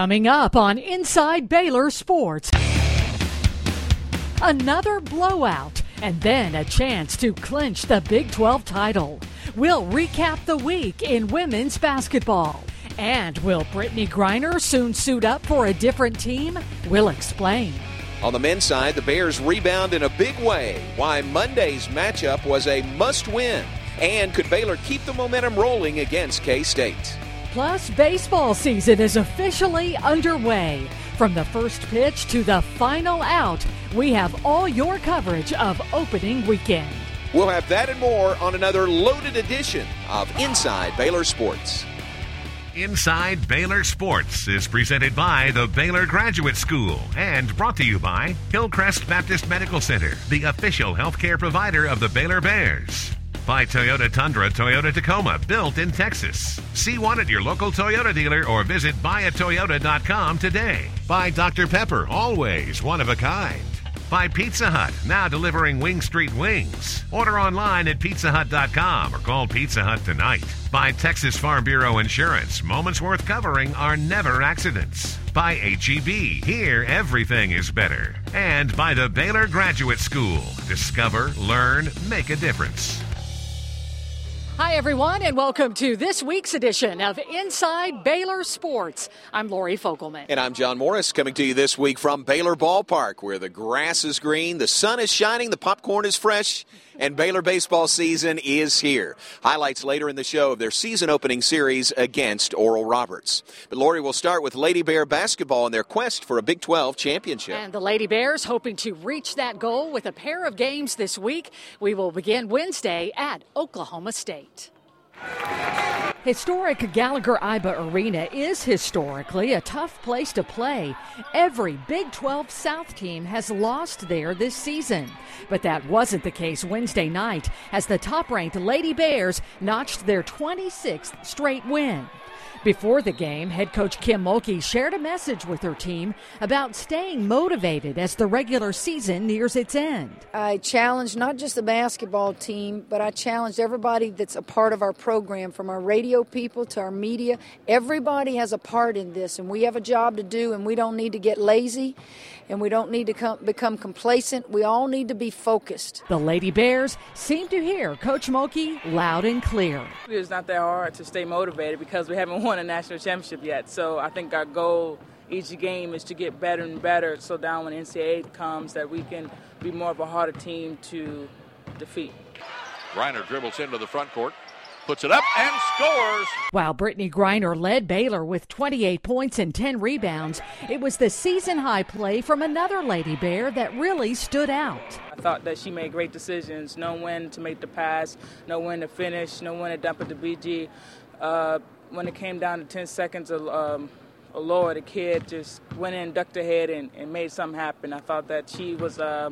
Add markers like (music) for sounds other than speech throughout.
Coming up on Inside Baylor Sports. Another blowout, and then a chance to clinch the Big 12 title. We'll recap the week in women's basketball. And will Brittney Griner soon suit up for a different team? We'll explain. On the men's side, the Bears rebound in a big way. Why Monday's matchup was a must win. And could Baylor keep the momentum rolling against K State? Plus, baseball season is officially underway. From the first pitch to the final out, we have all your coverage of opening weekend. We'll have that and more on another loaded edition of Inside Baylor Sports. Inside Baylor Sports is presented by the Baylor Graduate School and brought to you by Hillcrest Baptist Medical Center, the official healthcare provider of the Baylor Bears. By Toyota Tundra, Toyota Tacoma, built in Texas. See one at your local Toyota dealer or visit buyatoyota.com today. By Dr. Pepper, always one of a kind. By Pizza Hut, now delivering Wing Street wings. Order online at pizzahut.com or call Pizza Hut tonight. By Texas Farm Bureau Insurance, moments worth covering are never accidents. By HEB, here everything is better. And by the Baylor Graduate School, discover, learn, make a difference. Hi, everyone, and welcome to this week's edition of Inside Baylor Sports. I'm Lori Fogelman. And I'm John Morris, coming to you this week from Baylor Ballpark, where the grass is green, the sun is shining, the popcorn is fresh, and Baylor baseball season is here. Highlights later in the show of their season opening series against Oral Roberts. But Lori will start with Lady Bear basketball and their quest for a Big 12 championship. And the Lady Bears hoping to reach that goal with a pair of games this week. We will begin Wednesday at Oklahoma State. Historic Gallagher Iba Arena is historically a tough place to play. Every Big 12 South team has lost there this season. But that wasn't the case Wednesday night as the top ranked Lady Bears notched their 26th straight win. Before the game, head coach Kim Mulkey shared a message with her team about staying motivated as the regular season nears its end. I challenged not just the basketball team, but I challenged everybody that's a part of our program, from our radio people to our media. Everybody has a part in this, and we have a job to do, and we don't need to get lazy and we don't need to come, become complacent. We all need to be focused. The Lady Bears seem to hear Coach Mulkey loud and clear. It's not that hard to stay motivated because we haven't (laughs) won a national championship yet. So I think our goal each game is to get better and better so down when NCAA comes that we can be more of a harder team to defeat. Griner dribbles into the front court, puts it up and scores. While Brittney Griner led Baylor with 28 points and 10 rebounds, it was the season high play from another Lady Bear that really stood out. I thought that she made great decisions, know when to make the pass, know when to finish, know when to dump it to BG. Uh, when it came down to 10 seconds, um, Lord, the kid just went in, ducked her head, and, and made something happen. I thought that she was uh,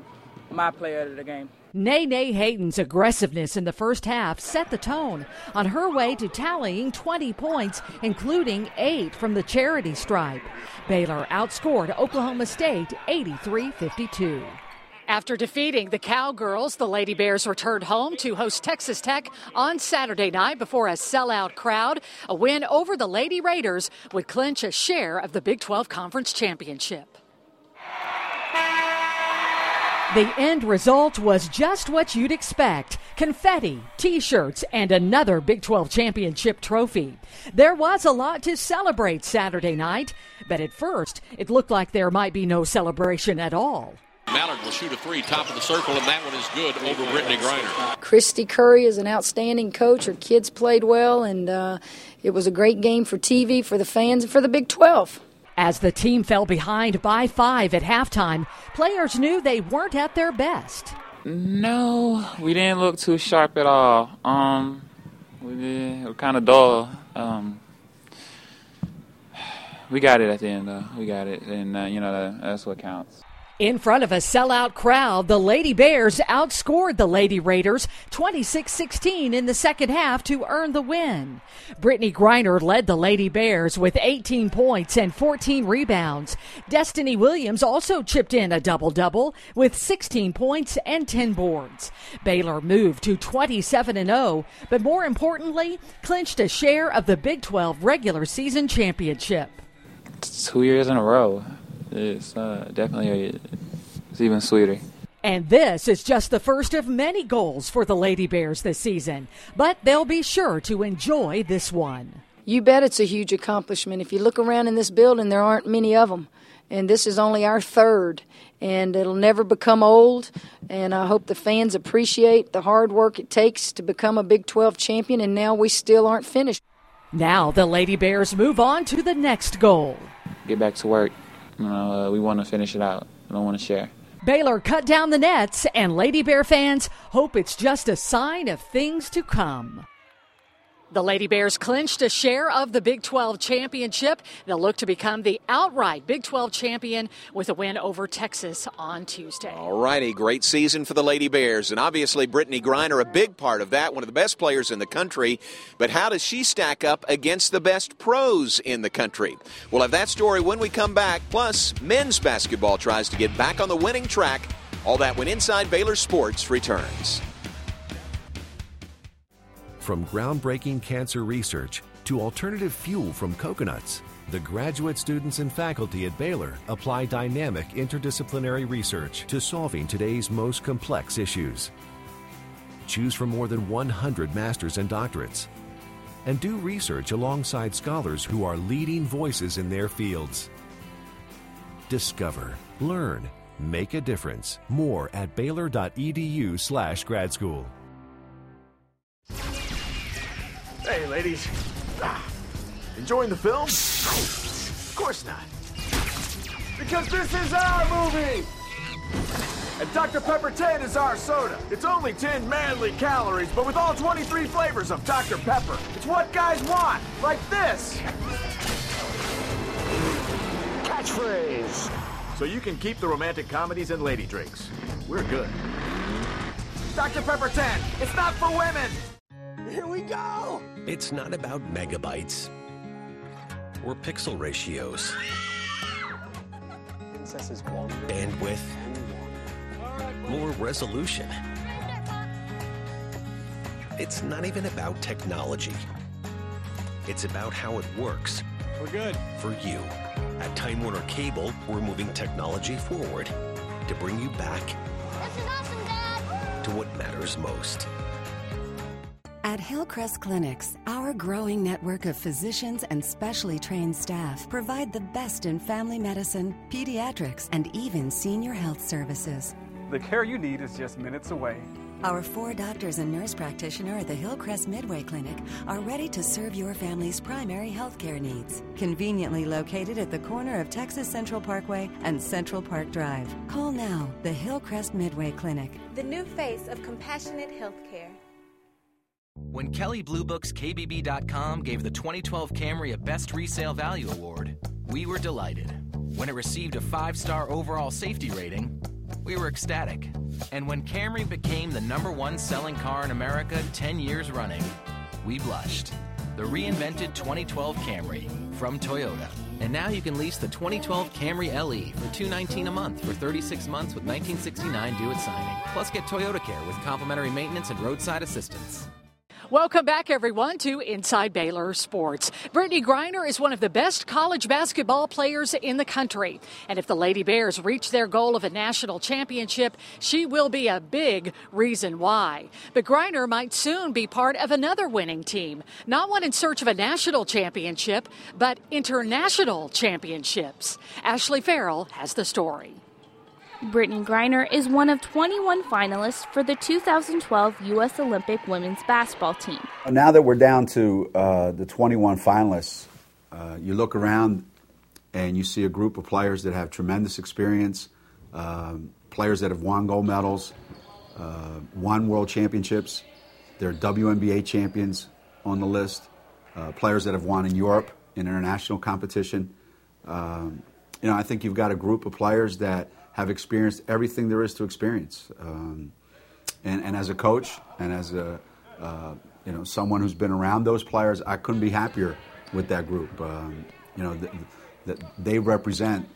my player of the game. Nae Nae Hayden's aggressiveness in the first half set the tone on her way to tallying 20 points, including eight from the charity stripe. Baylor outscored Oklahoma State 83 52. After defeating the Cowgirls, the Lady Bears returned home to host Texas Tech on Saturday night before a sellout crowd. A win over the Lady Raiders would clinch a share of the Big 12 Conference Championship. The end result was just what you'd expect confetti, t shirts, and another Big 12 championship trophy. There was a lot to celebrate Saturday night, but at first it looked like there might be no celebration at all. Mallard will shoot a three, top of the circle, and that one is good over Brittney Griner. Kristy Curry is an outstanding coach. Her kids played well, and uh, it was a great game for TV, for the fans, and for the Big 12. As the team fell behind by five at halftime, players knew they weren't at their best. No, we didn't look too sharp at all. Um, we did, were kind of dull. Um, (sighs) we got it at the end, though. We got it, and uh, you know that, that's what counts. In front of a sellout crowd, the Lady Bears outscored the Lady Raiders 26 16 in the second half to earn the win. Brittney Griner led the Lady Bears with 18 points and 14 rebounds. Destiny Williams also chipped in a double double with 16 points and 10 boards. Baylor moved to 27 0, but more importantly, clinched a share of the Big 12 regular season championship. two years in a row. It's uh, definitely it's even sweeter. And this is just the first of many goals for the Lady Bears this season, but they'll be sure to enjoy this one. You bet it's a huge accomplishment. If you look around in this building, there aren't many of them. And this is only our third, and it'll never become old. And I hope the fans appreciate the hard work it takes to become a Big 12 champion, and now we still aren't finished. Now the Lady Bears move on to the next goal. Get back to work. You know, uh, we want to finish it out. I don't want to share. Baylor cut down the nets, and Lady Bear fans hope it's just a sign of things to come. The Lady Bears clinched a share of the Big 12 championship. They'll look to become the outright Big 12 champion with a win over Texas on Tuesday. All righty, great season for the Lady Bears. And obviously, Brittney Griner, a big part of that, one of the best players in the country. But how does she stack up against the best pros in the country? We'll have that story when we come back. Plus, men's basketball tries to get back on the winning track. All that when Inside Baylor Sports returns. From groundbreaking cancer research to alternative fuel from coconuts, the graduate students and faculty at Baylor apply dynamic interdisciplinary research to solving today's most complex issues. Choose from more than 100 masters and doctorates. And do research alongside scholars who are leading voices in their fields. Discover, learn, make a difference. More at baylor.edu/slash grad school. Hey, ladies. Ah, enjoying the film? Of course not. Because this is our movie! And Dr. Pepper 10 is our soda. It's only 10 manly calories, but with all 23 flavors of Dr. Pepper. It's what guys want, like this. Catchphrase. So you can keep the romantic comedies and lady drinks. We're good. Dr. Pepper 10, it's not for women! Here we go! It's not about megabytes or pixel ratios. Bandwidth, more resolution. It's not even about technology. It's about how it works. We're good. For you. At Time Warner Cable, we're moving technology forward to bring you back to what matters most. At Hillcrest Clinics, our growing network of physicians and specially trained staff provide the best in family medicine, pediatrics, and even senior health services. The care you need is just minutes away. Our four doctors and nurse practitioner at the Hillcrest Midway Clinic are ready to serve your family's primary healthcare needs. Conveniently located at the corner of Texas Central Parkway and Central Park Drive. Call now the Hillcrest Midway Clinic. The new face of compassionate healthcare. When Kelley Blue Book's KBB.com gave the 2012 Camry a Best Resale Value Award, we were delighted. When it received a five star overall safety rating, we were ecstatic. And when Camry became the number one selling car in America 10 years running, we blushed. The reinvented 2012 Camry from Toyota. And now you can lease the 2012 Camry LE for 219 a month for 36 months with 1969 due at signing. Plus get Toyota Care with complimentary maintenance and roadside assistance. Welcome back, everyone, to Inside Baylor Sports. Brittney Griner is one of the best college basketball players in the country. And if the Lady Bears reach their goal of a national championship, she will be a big reason why. But Griner might soon be part of another winning team. Not one in search of a national championship, but international championships. Ashley Farrell has the story. Brittney Griner is one of 21 finalists for the 2012 U.S. Olympic women's basketball team. Now that we're down to uh, the 21 finalists, uh, you look around and you see a group of players that have tremendous experience, um, players that have won gold medals, uh, won world championships. There are WNBA champions on the list, uh, players that have won in Europe in international competition. Um, you know, I think you've got a group of players that have experienced everything there is to experience. Um, and, and as a coach and as a uh, you know someone who's been around those players, I couldn't be happier with that group. Um, you know that th- they represent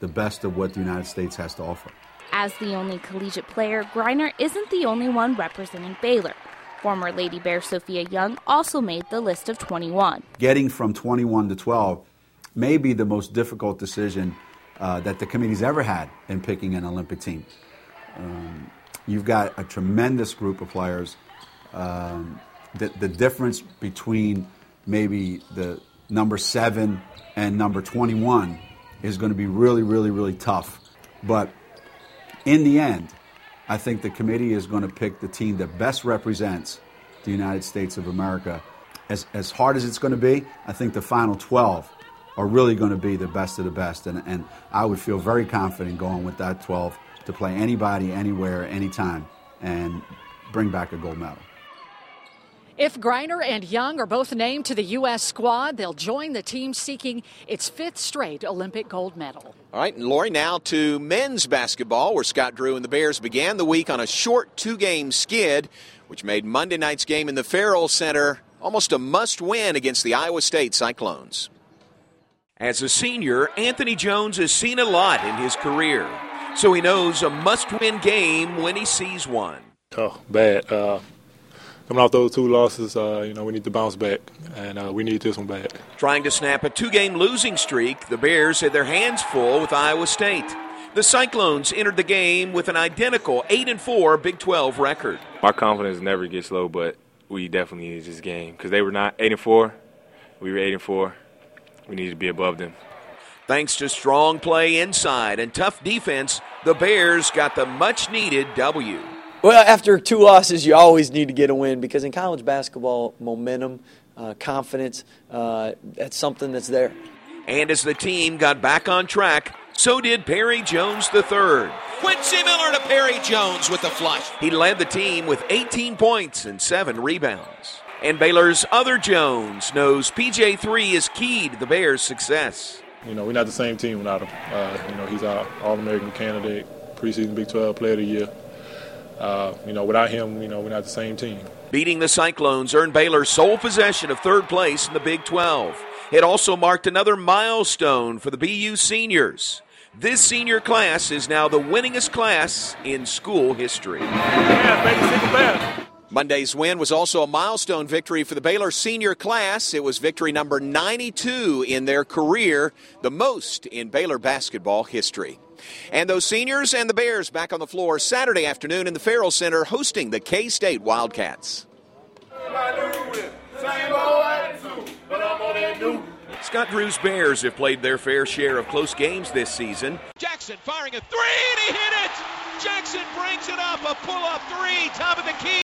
the best of what the United States has to offer. As the only collegiate player, Griner isn't the only one representing Baylor. Former Lady Bear Sophia Young also made the list of 21. Getting from 21 to 12 may be the most difficult decision uh, that the committee's ever had in picking an Olympic team. Um, you've got a tremendous group of players. Um, the, the difference between maybe the number seven and number 21 is going to be really, really, really tough. But in the end, I think the committee is going to pick the team that best represents the United States of America. As, as hard as it's going to be, I think the final 12 are really going to be the best of the best. And, and I would feel very confident going with that 12 to play anybody, anywhere, anytime, and bring back a gold medal. If Griner and Young are both named to the U.S. squad, they'll join the team seeking its fifth straight Olympic gold medal. All right, and Lori, now to men's basketball, where Scott Drew and the Bears began the week on a short two game skid, which made Monday night's game in the Ferrell Center almost a must win against the Iowa State Cyclones. As a senior, Anthony Jones has seen a lot in his career, so he knows a must win game when he sees one. Oh, bad. Uh, coming off those two losses, uh, you know, we need to bounce back, and uh, we need this one back. Trying to snap a two game losing streak, the Bears had their hands full with Iowa State. The Cyclones entered the game with an identical 8 and 4 Big 12 record. Our confidence never gets low, but we definitely needed this game because they were not 8 and 4. We were 8 and 4. We need to be above them. Thanks to strong play inside and tough defense, the Bears got the much needed W. Well, after two losses, you always need to get a win because in college basketball, momentum, uh, confidence, uh, that's something that's there. And as the team got back on track, so did Perry Jones III. Quincy Miller to Perry Jones with the flush. He led the team with 18 points and seven rebounds. And Baylor's other Jones knows PJ3 is key to the Bears' success. You know, we're not the same team without him. Uh, you know, he's our All American candidate, preseason Big 12 Player of the Year. Uh, you know, without him, you know, we're not the same team. Beating the Cyclones earned Baylor sole possession of third place in the Big 12. It also marked another milestone for the BU seniors. This senior class is now the winningest class in school history. Monday's win was also a milestone victory for the Baylor senior class. It was victory number 92 in their career, the most in Baylor basketball history. And those seniors and the Bears back on the floor Saturday afternoon in the Ferrell Center hosting the K State Wildcats. Scott Drew's Bears have played their fair share of close games this season. Jackson firing a three, and he hit it! Jackson brings it up, a pull up three, top of the key.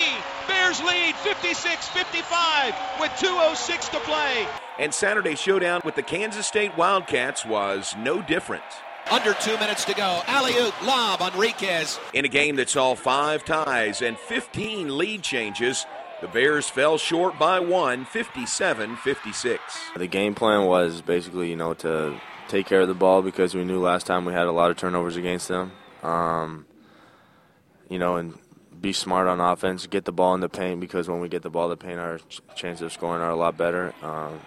Bears lead 56 55 with 2.06 to play. And Saturday's showdown with the Kansas State Wildcats was no different. Under two minutes to go. Alley oop, lob, Henriquez. In a game that saw five ties and 15 lead changes, the Bears fell short by one, 57 56. The game plan was basically, you know, to take care of the ball because we knew last time we had a lot of turnovers against them. Um, you know, and be smart on offense, get the ball in the paint because when we get the ball in the paint, our ch- chances of scoring are a lot better. Um,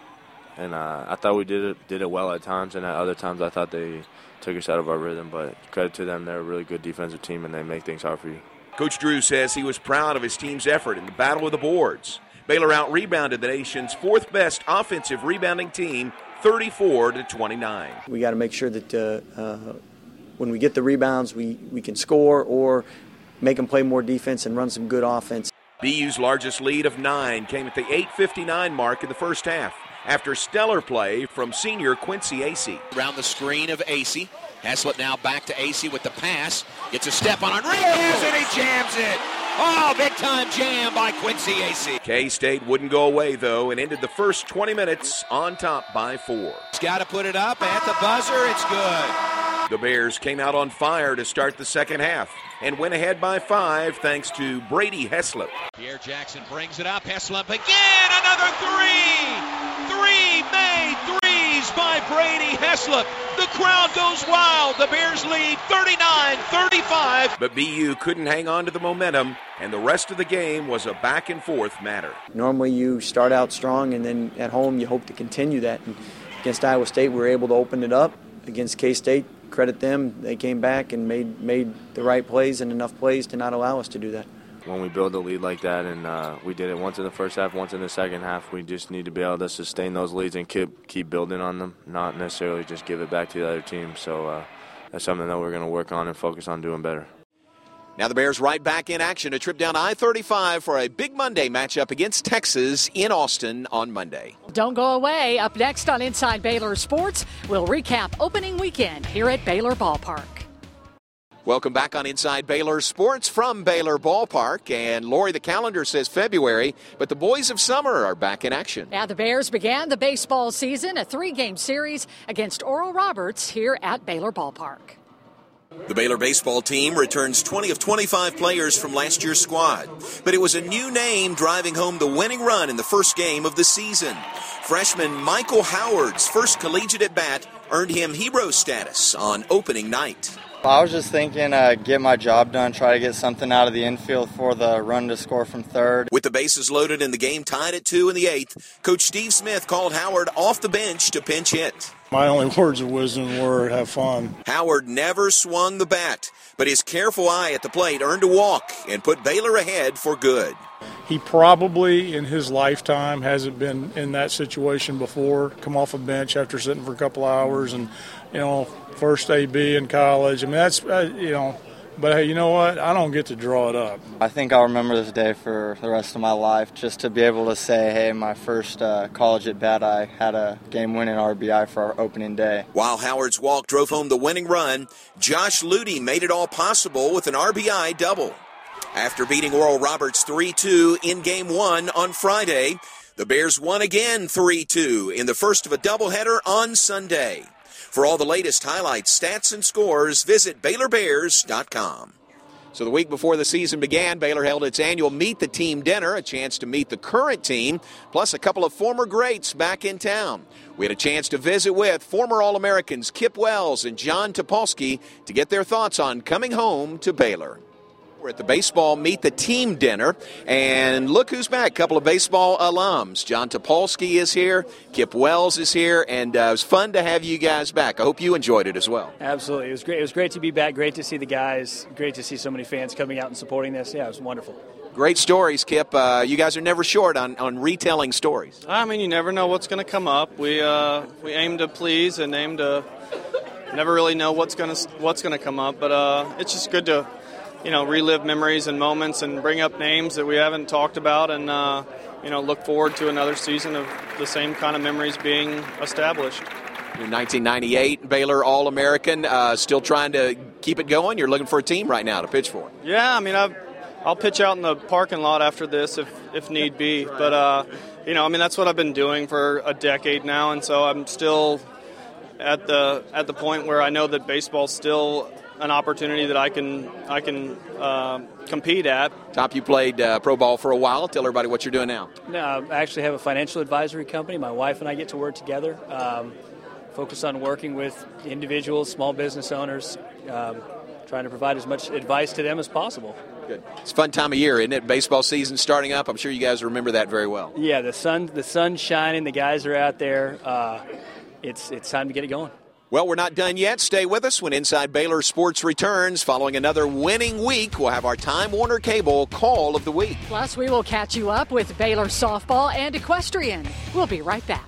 and uh, I thought we did it did it well at times, and at other times I thought they took us out of our rhythm. But credit to them, they're a really good defensive team, and they make things hard for you. Coach Drew says he was proud of his team's effort in the battle of the boards. Baylor out rebounded the nation's fourth best offensive rebounding team, 34 to 29. We got to make sure that uh, uh, when we get the rebounds, we, we can score or make them play more defense and run some good offense. BU's largest lead of nine came at the 8:59 mark in the first half after stellar play from senior Quincy Acey. Around the screen of Acey. Heslop now back to Acey with the pass. Gets a step on Henriquez and he jams it. Oh, big time jam by Quincy Acey. K State wouldn't go away though and ended the first 20 minutes on top by four. He's got to put it up at the buzzer. It's good. The Bears came out on fire to start the second half and went ahead by five thanks to Brady Heslop. Pierre Jackson brings it up. Heslop again, another three. Three made threes by Brady Heslop. The crowd goes wild. The Bears lead 39 35. But BU couldn't hang on to the momentum, and the rest of the game was a back and forth matter. Normally, you start out strong, and then at home, you hope to continue that. And against Iowa State, we were able to open it up. Against K State, credit them. They came back and made, made the right plays and enough plays to not allow us to do that. when we build a lead like that, and uh, we did it once in the first half, once in the second half. We just need to be able to sustain those leads and keep keep building on them, not necessarily just give it back to the other team. So uh, that's something that we're going to work on and focus on doing better. Now the Bears right back in action. A trip down I 35 for a big Monday matchup against Texas in Austin on Monday. Don't go away. Up next on Inside Baylor Sports, we'll recap opening weekend here at Baylor Ballpark. Welcome back on Inside Baylor Sports from Baylor Ballpark. And Lori, the calendar says February, but the boys of summer are back in action. Now, the Bears began the baseball season, a three game series against Oral Roberts here at Baylor Ballpark. The Baylor baseball team returns 20 of 25 players from last year's squad, but it was a new name driving home the winning run in the first game of the season. Freshman Michael Howard's first collegiate at bat earned him hero status on opening night. I was just thinking, uh, get my job done, try to get something out of the infield for the run to score from third. With the bases loaded and the game tied at two in the eighth, Coach Steve Smith called Howard off the bench to pinch hit. My only (laughs) words of wisdom were have fun. Howard never swung the bat, but his careful eye at the plate earned a walk and put Baylor ahead for good. He probably in his lifetime hasn't been in that situation before. Come off a bench after sitting for a couple hours and, you know, first AB in college. I mean, that's, uh, you know, but hey, you know what? I don't get to draw it up. I think I'll remember this day for the rest of my life just to be able to say, hey, my first uh, college at bat, I had a game winning RBI for our opening day. While Howard's walk drove home the winning run, Josh Ludy made it all possible with an RBI double. After beating Oral Roberts 3 2 in game one on Friday, the Bears won again 3 2 in the first of a doubleheader on Sunday. For all the latest highlights, stats, and scores, visit BaylorBears.com. So the week before the season began, Baylor held its annual Meet the Team dinner, a chance to meet the current team, plus a couple of former greats back in town. We had a chance to visit with former All Americans Kip Wells and John Topolsky to get their thoughts on coming home to Baylor. We're at the baseball meet the team dinner, and look who's back. A couple of baseball alums. John Topolsky is here, Kip Wells is here, and uh, it was fun to have you guys back. I hope you enjoyed it as well. Absolutely. It was great. It was great to be back. Great to see the guys. Great to see so many fans coming out and supporting this. Yeah, it was wonderful. Great stories, Kip. Uh, you guys are never short on, on retelling stories. I mean, you never know what's going to come up. We uh, we aim to please and aim to never really know what's going to what's going to come up, but uh, it's just good to you know, relive memories and moments and bring up names that we haven't talked about and, uh, you know, look forward to another season of the same kind of memories being established. In 1998, Baylor All American, uh, still trying to keep it going. You're looking for a team right now to pitch for. Yeah, I mean, i will pitch out in the parking lot after this if, if need be. But, uh, you know, I mean, that's what I've been doing for a decade now, and so I'm still at the at the point where I know that baseball's still an opportunity that I can I can uh, compete at. Top, you played uh, pro ball for a while. Tell everybody what you're doing now. No, I actually have a financial advisory company. My wife and I get to work together. Um, focus on working with individuals, small business owners, um, trying to provide as much advice to them as possible. Good. It's a fun time of year, isn't it? Baseball season starting up. I'm sure you guys remember that very well. Yeah, the sun the sun's shining. The guys are out there. Uh, it's it's time to get it going. Well, we're not done yet. Stay with us when Inside Baylor Sports returns. Following another winning week, we'll have our Time Warner Cable Call of the Week. Plus, we will catch you up with Baylor softball and equestrian. We'll be right back.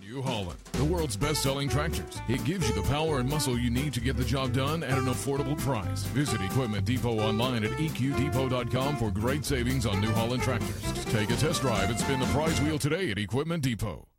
New Holland, the world's best selling tractors. It gives you the power and muscle you need to get the job done at an affordable price. Visit Equipment Depot online at eqdepot.com for great savings on New Holland tractors. Take a test drive and spin the prize wheel today at Equipment Depot.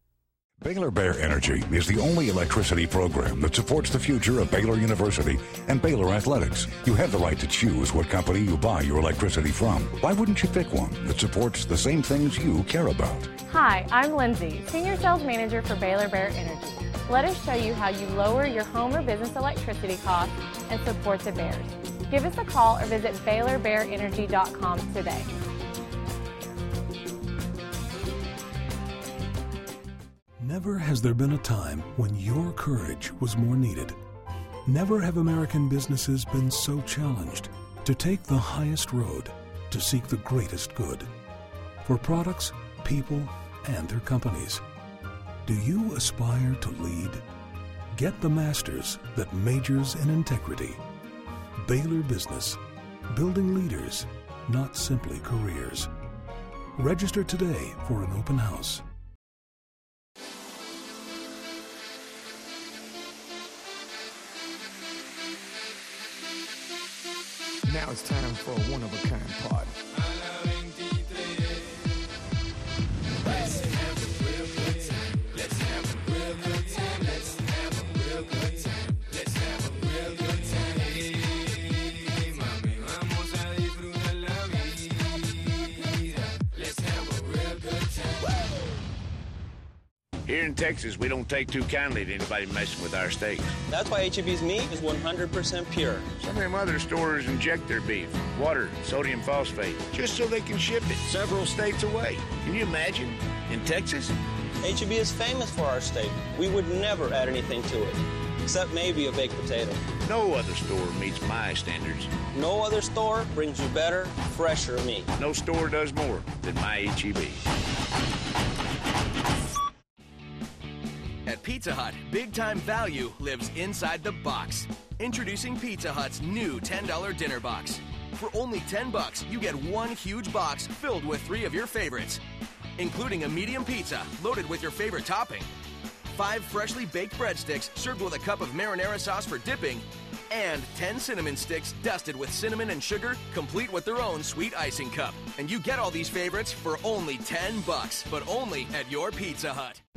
Baylor Bear Energy is the only electricity program that supports the future of Baylor University and Baylor athletics. You have the right to choose what company you buy your electricity from. Why wouldn't you pick one that supports the same things you care about? Hi, I'm Lindsay, Senior Sales Manager for Baylor Bear Energy. Let us show you how you lower your home or business electricity costs and support the Bears. Give us a call or visit BaylorBearEnergy.com today. Never has there been a time when your courage was more needed. Never have American businesses been so challenged to take the highest road to seek the greatest good for products, people, and their companies. Do you aspire to lead? Get the masters that majors in integrity. Baylor Business, building leaders, not simply careers. Register today for an open house. Now it's time for a one of a kind party. Here in Texas, we don't take too kindly to anybody messing with our steaks. That's why HEB's meat is 100% pure. Some of them other stores inject their beef, water, sodium phosphate, just so they can ship it several states away. Can you imagine? In Texas? HEB is famous for our steak. We would never add anything to it, except maybe a baked potato. No other store meets my standards. No other store brings you better, fresher meat. No store does more than my HEB. Pizza Hut, big time value lives inside the box. Introducing Pizza Hut's new $10 dinner box. For only 10 bucks, you get one huge box filled with three of your favorites, including a medium pizza loaded with your favorite topping, five freshly baked breadsticks served with a cup of marinara sauce for dipping, and 10 cinnamon sticks dusted with cinnamon and sugar, complete with their own sweet icing cup. And you get all these favorites for only 10 bucks, but only at your Pizza Hut.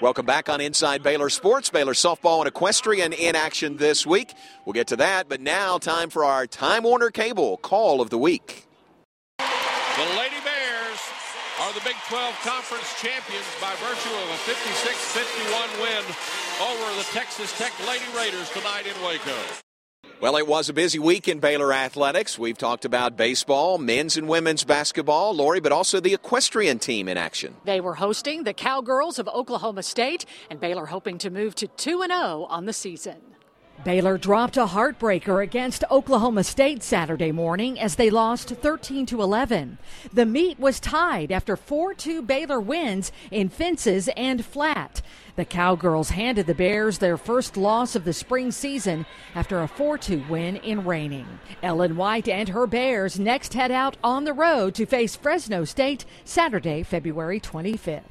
Welcome back on Inside Baylor Sports. Baylor softball and equestrian in action this week. We'll get to that, but now time for our Time Warner Cable Call of the Week. The Lady Bears are the Big 12 Conference champions by virtue of a 56-51 win over the Texas Tech Lady Raiders tonight in Waco. Well, it was a busy week in Baylor athletics. We've talked about baseball, men's and women's basketball, Lori, but also the equestrian team in action. They were hosting the Cowgirls of Oklahoma State, and Baylor hoping to move to 2 0 on the season. Baylor dropped a heartbreaker against Oklahoma State Saturday morning as they lost 13 to 11. The meet was tied after 4-2 Baylor wins in fences and flat. The Cowgirls handed the Bears their first loss of the spring season after a 4-2 win in Reining. Ellen White and her Bears next head out on the road to face Fresno State Saturday, February 25th.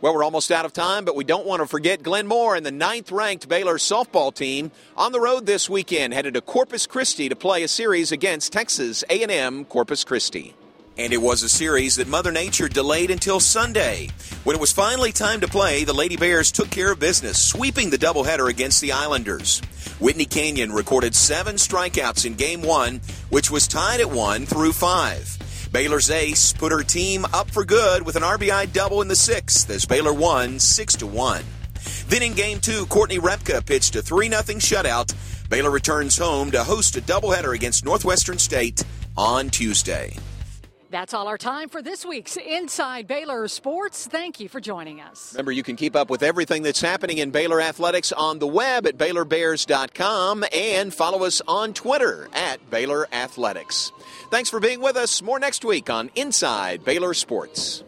Well, we're almost out of time, but we don't want to forget Glenn Moore and the ninth ranked Baylor softball team on the road this weekend, headed to Corpus Christi to play a series against Texas A&M Corpus Christi. And it was a series that Mother Nature delayed until Sunday. When it was finally time to play, the Lady Bears took care of business, sweeping the doubleheader against the Islanders. Whitney Canion recorded seven strikeouts in game one, which was tied at one through five. Baylor's ace put her team up for good with an RBI double in the sixth as Baylor won 6 to 1. Then in game two, Courtney Repka pitched a 3 0 shutout. Baylor returns home to host a doubleheader against Northwestern State on Tuesday. That's all our time for this week's Inside Baylor Sports. Thank you for joining us. Remember, you can keep up with everything that's happening in Baylor Athletics on the web at BaylorBears.com and follow us on Twitter at Baylor Athletics. Thanks for being with us. More next week on Inside Baylor Sports.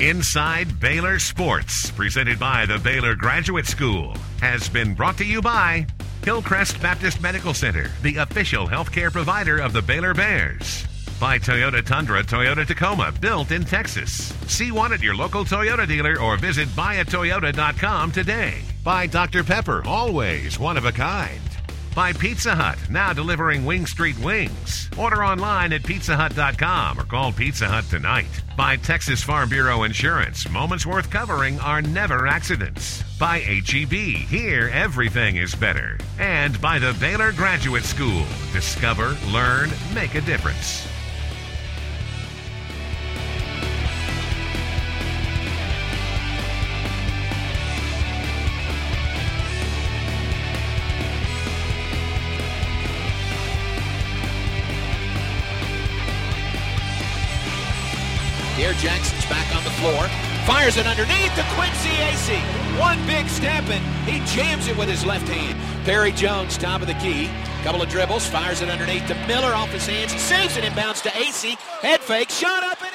Inside Baylor Sports, presented by the Baylor Graduate School, has been brought to you by Hillcrest Baptist Medical Center, the official healthcare provider of the Baylor Bears. By Toyota Tundra, Toyota Tacoma, built in Texas. See one at your local Toyota dealer or visit buyatoyota.com today. By Dr. Pepper, always one of a kind. By Pizza Hut, now delivering Wing Street Wings. Order online at pizzahut.com or call Pizza Hut tonight. By Texas Farm Bureau Insurance, moments worth covering are never accidents. By HEB, here everything is better. And by the Baylor Graduate School, discover, learn, make a difference. Jackson's back on the floor. Fires it underneath to Quincy Acey. One big step and he jams it with his left hand. Perry Jones, top of the key. Couple of dribbles, fires it underneath to Miller off his hands. He saves it and inbounds to Acey. Head fake, shot up and